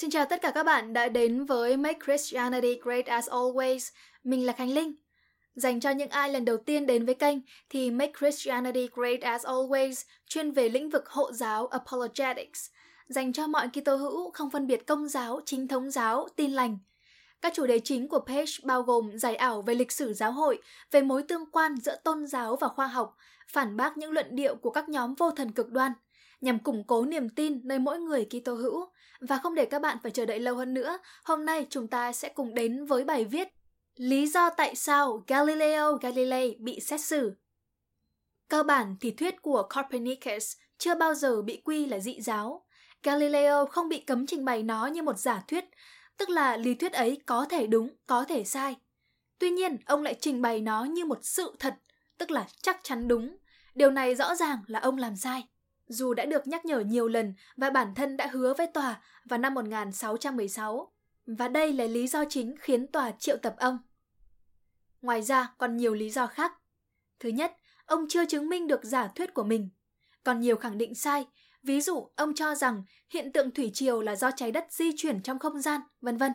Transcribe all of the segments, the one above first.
Xin chào tất cả các bạn đã đến với Make Christianity Great as Always. Mình là Khánh Linh. Dành cho những ai lần đầu tiên đến với kênh thì Make Christianity Great as Always chuyên về lĩnh vực hộ giáo Apologetics, dành cho mọi Kitô hữu không phân biệt công giáo, chính thống giáo, tin lành. Các chủ đề chính của page bao gồm giải ảo về lịch sử giáo hội, về mối tương quan giữa tôn giáo và khoa học, phản bác những luận điệu của các nhóm vô thần cực đoan, nhằm củng cố niềm tin nơi mỗi người Kitô hữu. Và không để các bạn phải chờ đợi lâu hơn nữa, hôm nay chúng ta sẽ cùng đến với bài viết Lý do tại sao Galileo Galilei bị xét xử. Cơ bản thì thuyết của Copernicus chưa bao giờ bị quy là dị giáo. Galileo không bị cấm trình bày nó như một giả thuyết, tức là lý thuyết ấy có thể đúng, có thể sai. Tuy nhiên, ông lại trình bày nó như một sự thật, tức là chắc chắn đúng. Điều này rõ ràng là ông làm sai. Dù đã được nhắc nhở nhiều lần và bản thân đã hứa với tòa vào năm 1616. Và đây là lý do chính khiến tòa triệu tập ông. Ngoài ra còn nhiều lý do khác. Thứ nhất, ông chưa chứng minh được giả thuyết của mình. Còn nhiều khẳng định sai, ví dụ ông cho rằng hiện tượng thủy triều là do trái đất di chuyển trong không gian, vân vân.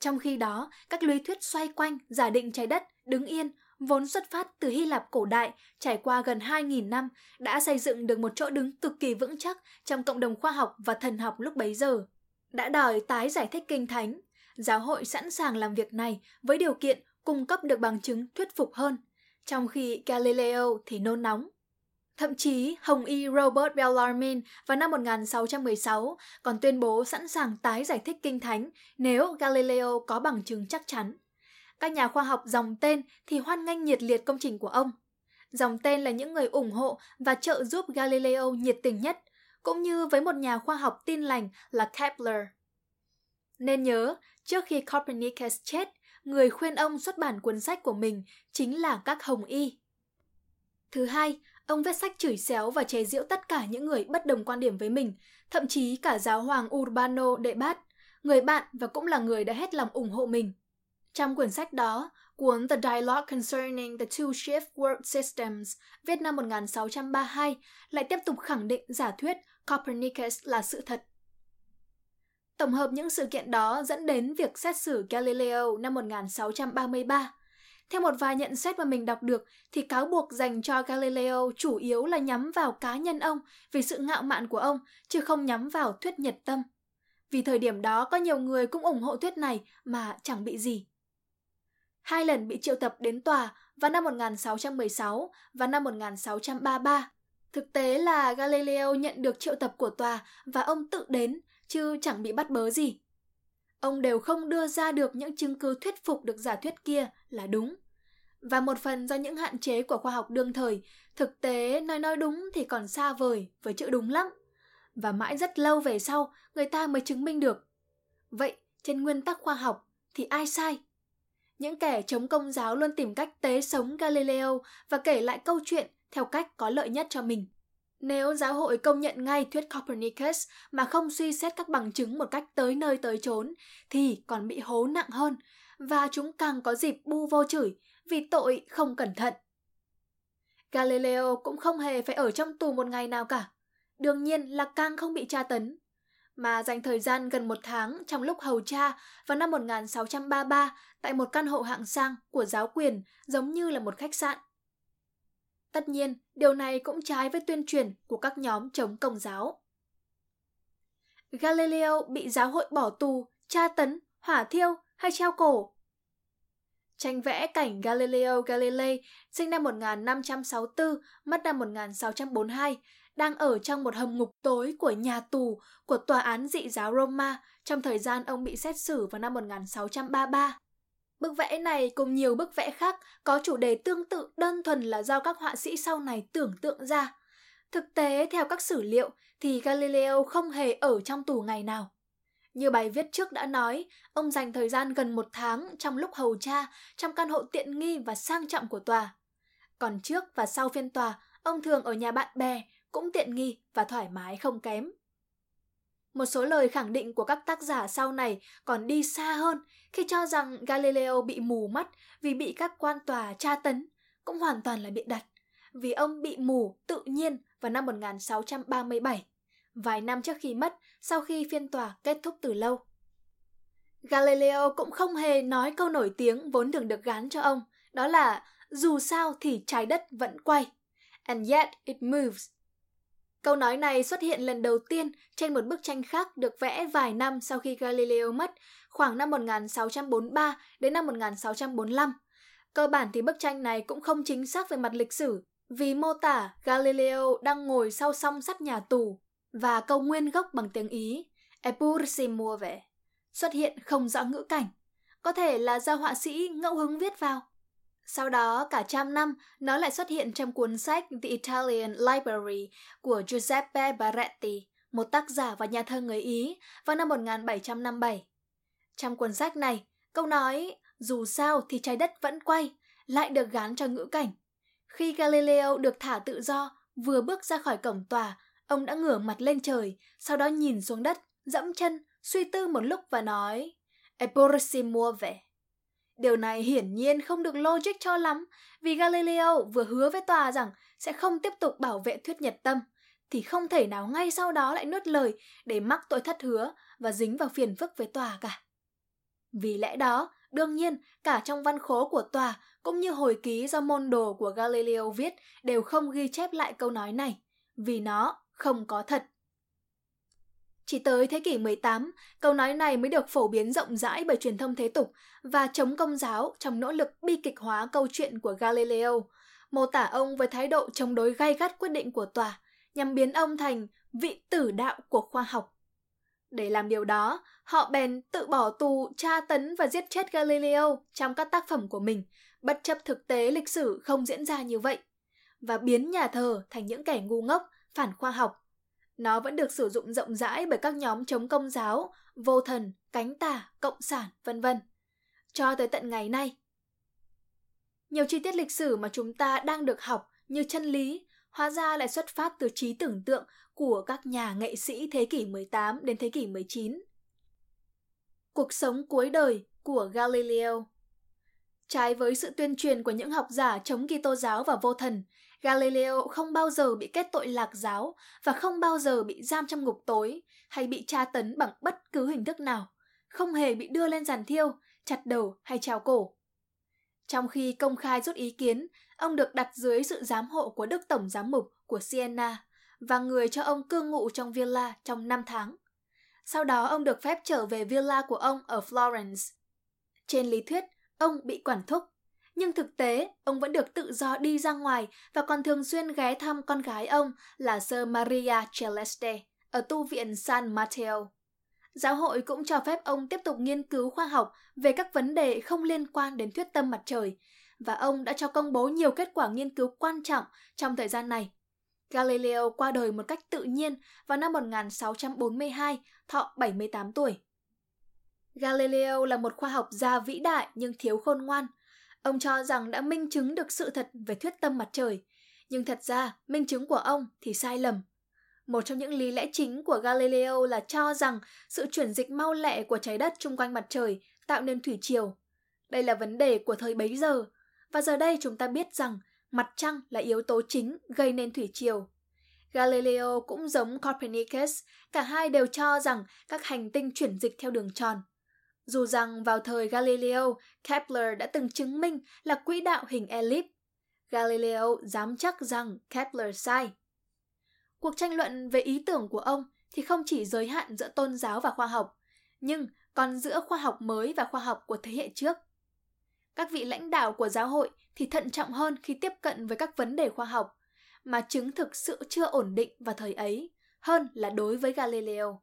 Trong khi đó, các lý thuyết xoay quanh giả định trái đất đứng yên vốn xuất phát từ Hy Lạp cổ đại, trải qua gần 2.000 năm, đã xây dựng được một chỗ đứng cực kỳ vững chắc trong cộng đồng khoa học và thần học lúc bấy giờ. Đã đòi tái giải thích kinh thánh, giáo hội sẵn sàng làm việc này với điều kiện cung cấp được bằng chứng thuyết phục hơn, trong khi Galileo thì nôn nóng. Thậm chí, Hồng Y Robert Bellarmine vào năm 1616 còn tuyên bố sẵn sàng tái giải thích kinh thánh nếu Galileo có bằng chứng chắc chắn. Các nhà khoa học dòng tên thì hoan nghênh nhiệt liệt công trình của ông. Dòng tên là những người ủng hộ và trợ giúp Galileo nhiệt tình nhất, cũng như với một nhà khoa học tin lành là Kepler. Nên nhớ, trước khi Copernicus chết, người khuyên ông xuất bản cuốn sách của mình chính là các hồng y. Thứ hai, ông viết sách chửi xéo và chế giễu tất cả những người bất đồng quan điểm với mình, thậm chí cả giáo hoàng Urbano đệ bát, người bạn và cũng là người đã hết lòng ủng hộ mình. Trong quyển sách đó, cuốn The Dialogue Concerning the Two Shift World Systems, viết năm 1632, lại tiếp tục khẳng định giả thuyết Copernicus là sự thật. Tổng hợp những sự kiện đó dẫn đến việc xét xử Galileo năm 1633. Theo một vài nhận xét mà mình đọc được thì cáo buộc dành cho Galileo chủ yếu là nhắm vào cá nhân ông vì sự ngạo mạn của ông, chứ không nhắm vào thuyết nhật tâm. Vì thời điểm đó có nhiều người cũng ủng hộ thuyết này mà chẳng bị gì hai lần bị triệu tập đến tòa vào năm 1616 và năm 1633. Thực tế là Galileo nhận được triệu tập của tòa và ông tự đến, chứ chẳng bị bắt bớ gì. Ông đều không đưa ra được những chứng cứ thuyết phục được giả thuyết kia là đúng. Và một phần do những hạn chế của khoa học đương thời, thực tế nói nói đúng thì còn xa vời với chữ đúng lắm. Và mãi rất lâu về sau, người ta mới chứng minh được. Vậy, trên nguyên tắc khoa học thì ai sai? Những kẻ chống công giáo luôn tìm cách tế sống Galileo và kể lại câu chuyện theo cách có lợi nhất cho mình. Nếu giáo hội công nhận ngay thuyết Copernicus mà không suy xét các bằng chứng một cách tới nơi tới chốn, thì còn bị hố nặng hơn, và chúng càng có dịp bu vô chửi vì tội không cẩn thận. Galileo cũng không hề phải ở trong tù một ngày nào cả. Đương nhiên là càng không bị tra tấn mà dành thời gian gần một tháng trong lúc hầu cha vào năm 1633 tại một căn hộ hạng sang của giáo quyền giống như là một khách sạn. Tất nhiên, điều này cũng trái với tuyên truyền của các nhóm chống công giáo. Galileo bị giáo hội bỏ tù, tra tấn, hỏa thiêu hay treo cổ. Tranh vẽ cảnh Galileo Galilei sinh năm 1564, mất năm 1642 đang ở trong một hầm ngục tối của nhà tù của tòa án dị giáo Roma trong thời gian ông bị xét xử vào năm 1633. Bức vẽ này cùng nhiều bức vẽ khác có chủ đề tương tự đơn thuần là do các họa sĩ sau này tưởng tượng ra. Thực tế, theo các sử liệu, thì Galileo không hề ở trong tù ngày nào. Như bài viết trước đã nói, ông dành thời gian gần một tháng trong lúc hầu cha trong căn hộ tiện nghi và sang trọng của tòa. Còn trước và sau phiên tòa, ông thường ở nhà bạn bè cũng tiện nghi và thoải mái không kém. Một số lời khẳng định của các tác giả sau này còn đi xa hơn khi cho rằng Galileo bị mù mắt vì bị các quan tòa tra tấn, cũng hoàn toàn là biện đặt, vì ông bị mù tự nhiên vào năm 1637, vài năm trước khi mất sau khi phiên tòa kết thúc từ lâu. Galileo cũng không hề nói câu nổi tiếng vốn thường được gán cho ông, đó là dù sao thì trái đất vẫn quay. And yet it moves. Câu nói này xuất hiện lần đầu tiên trên một bức tranh khác được vẽ vài năm sau khi Galileo mất, khoảng năm 1643 đến năm 1645. Cơ bản thì bức tranh này cũng không chính xác về mặt lịch sử, vì mô tả Galileo đang ngồi sau song sắt nhà tù và câu nguyên gốc bằng tiếng Ý "Epur si muove xuất hiện không rõ ngữ cảnh, có thể là do họa sĩ ngẫu hứng viết vào. Sau đó, cả trăm năm, nó lại xuất hiện trong cuốn sách The Italian Library của Giuseppe Baretti, một tác giả và nhà thơ người Ý, vào năm 1757. Trong cuốn sách này, câu nói dù sao thì trái đất vẫn quay lại được gán cho ngữ cảnh. Khi Galileo được thả tự do, vừa bước ra khỏi cổng tòa, ông đã ngửa mặt lên trời, sau đó nhìn xuống đất, dẫm chân, suy tư một lúc và nói Eppur si muove. Điều này hiển nhiên không được logic cho lắm, vì Galileo vừa hứa với tòa rằng sẽ không tiếp tục bảo vệ thuyết nhật tâm, thì không thể nào ngay sau đó lại nuốt lời để mắc tội thất hứa và dính vào phiền phức với tòa cả. Vì lẽ đó, đương nhiên, cả trong văn khố của tòa cũng như hồi ký do môn đồ của Galileo viết đều không ghi chép lại câu nói này, vì nó không có thật. Chỉ tới thế kỷ 18, câu nói này mới được phổ biến rộng rãi bởi truyền thông thế tục và chống công giáo trong nỗ lực bi kịch hóa câu chuyện của Galileo, mô tả ông với thái độ chống đối gay gắt quyết định của tòa, nhằm biến ông thành vị tử đạo của khoa học. Để làm điều đó, họ bèn tự bỏ tù, tra tấn và giết chết Galileo trong các tác phẩm của mình, bất chấp thực tế lịch sử không diễn ra như vậy, và biến nhà thờ thành những kẻ ngu ngốc, phản khoa học nó vẫn được sử dụng rộng rãi bởi các nhóm chống công giáo, vô thần, cánh tả, cộng sản, vân vân. Cho tới tận ngày nay. Nhiều chi tiết lịch sử mà chúng ta đang được học như chân lý, hóa ra lại xuất phát từ trí tưởng tượng của các nhà nghệ sĩ thế kỷ 18 đến thế kỷ 19. Cuộc sống cuối đời của Galileo Trái với sự tuyên truyền của những học giả chống Kitô giáo và vô thần, Galileo không bao giờ bị kết tội lạc giáo và không bao giờ bị giam trong ngục tối hay bị tra tấn bằng bất cứ hình thức nào, không hề bị đưa lên giàn thiêu, chặt đầu hay treo cổ. Trong khi công khai rút ý kiến, ông được đặt dưới sự giám hộ của Đức Tổng Giám mục của Siena và người cho ông cư ngụ trong villa trong 5 tháng. Sau đó ông được phép trở về villa của ông ở Florence. Trên lý thuyết, ông bị quản thúc nhưng thực tế, ông vẫn được tự do đi ra ngoài và còn thường xuyên ghé thăm con gái ông là Sơ Maria Celeste ở tu viện San Mateo. Giáo hội cũng cho phép ông tiếp tục nghiên cứu khoa học về các vấn đề không liên quan đến thuyết tâm mặt trời, và ông đã cho công bố nhiều kết quả nghiên cứu quan trọng trong thời gian này. Galileo qua đời một cách tự nhiên vào năm 1642, thọ 78 tuổi. Galileo là một khoa học gia vĩ đại nhưng thiếu khôn ngoan. Ông cho rằng đã minh chứng được sự thật về thuyết tâm mặt trời, nhưng thật ra minh chứng của ông thì sai lầm. Một trong những lý lẽ chính của Galileo là cho rằng sự chuyển dịch mau lẹ của trái đất chung quanh mặt trời tạo nên thủy triều. Đây là vấn đề của thời bấy giờ, và giờ đây chúng ta biết rằng mặt trăng là yếu tố chính gây nên thủy triều. Galileo cũng giống Copernicus, cả hai đều cho rằng các hành tinh chuyển dịch theo đường tròn. Dù rằng vào thời Galileo, Kepler đã từng chứng minh là quỹ đạo hình elip, Galileo dám chắc rằng Kepler sai. Cuộc tranh luận về ý tưởng của ông thì không chỉ giới hạn giữa tôn giáo và khoa học, nhưng còn giữa khoa học mới và khoa học của thế hệ trước. Các vị lãnh đạo của giáo hội thì thận trọng hơn khi tiếp cận với các vấn đề khoa học, mà chứng thực sự chưa ổn định vào thời ấy hơn là đối với Galileo.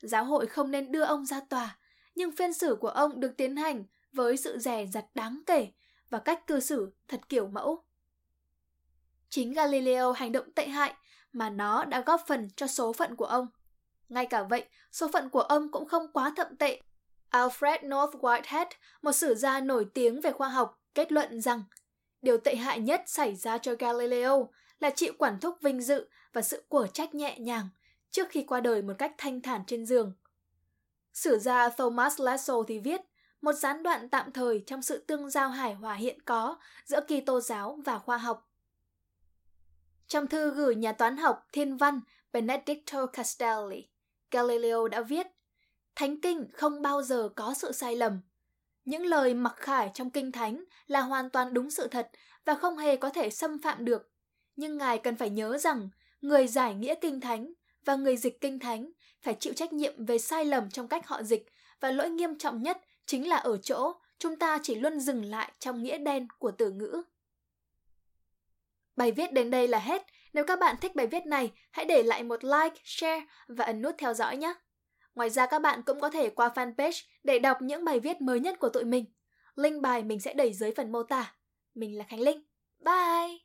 Giáo hội không nên đưa ông ra tòa nhưng phiên xử của ông được tiến hành với sự rẻ rặt đáng kể và cách cư xử thật kiểu mẫu. Chính Galileo hành động tệ hại mà nó đã góp phần cho số phận của ông. Ngay cả vậy, số phận của ông cũng không quá thậm tệ. Alfred North Whitehead, một sử gia nổi tiếng về khoa học, kết luận rằng điều tệ hại nhất xảy ra cho Galileo là chịu quản thúc vinh dự và sự của trách nhẹ nhàng trước khi qua đời một cách thanh thản trên giường Sử gia Thomas Lasso thì viết, một gián đoạn tạm thời trong sự tương giao hài hòa hiện có giữa Kitô giáo và khoa học. Trong thư gửi nhà toán học thiên văn Benedicto Castelli, Galileo đã viết, Thánh kinh không bao giờ có sự sai lầm. Những lời mặc khải trong kinh thánh là hoàn toàn đúng sự thật và không hề có thể xâm phạm được. Nhưng Ngài cần phải nhớ rằng người giải nghĩa kinh thánh và người dịch kinh thánh phải chịu trách nhiệm về sai lầm trong cách họ dịch và lỗi nghiêm trọng nhất chính là ở chỗ chúng ta chỉ luôn dừng lại trong nghĩa đen của từ ngữ. Bài viết đến đây là hết. Nếu các bạn thích bài viết này, hãy để lại một like, share và ấn nút theo dõi nhé. Ngoài ra các bạn cũng có thể qua fanpage để đọc những bài viết mới nhất của tụi mình. Link bài mình sẽ đẩy dưới phần mô tả. Mình là Khánh Linh. Bye!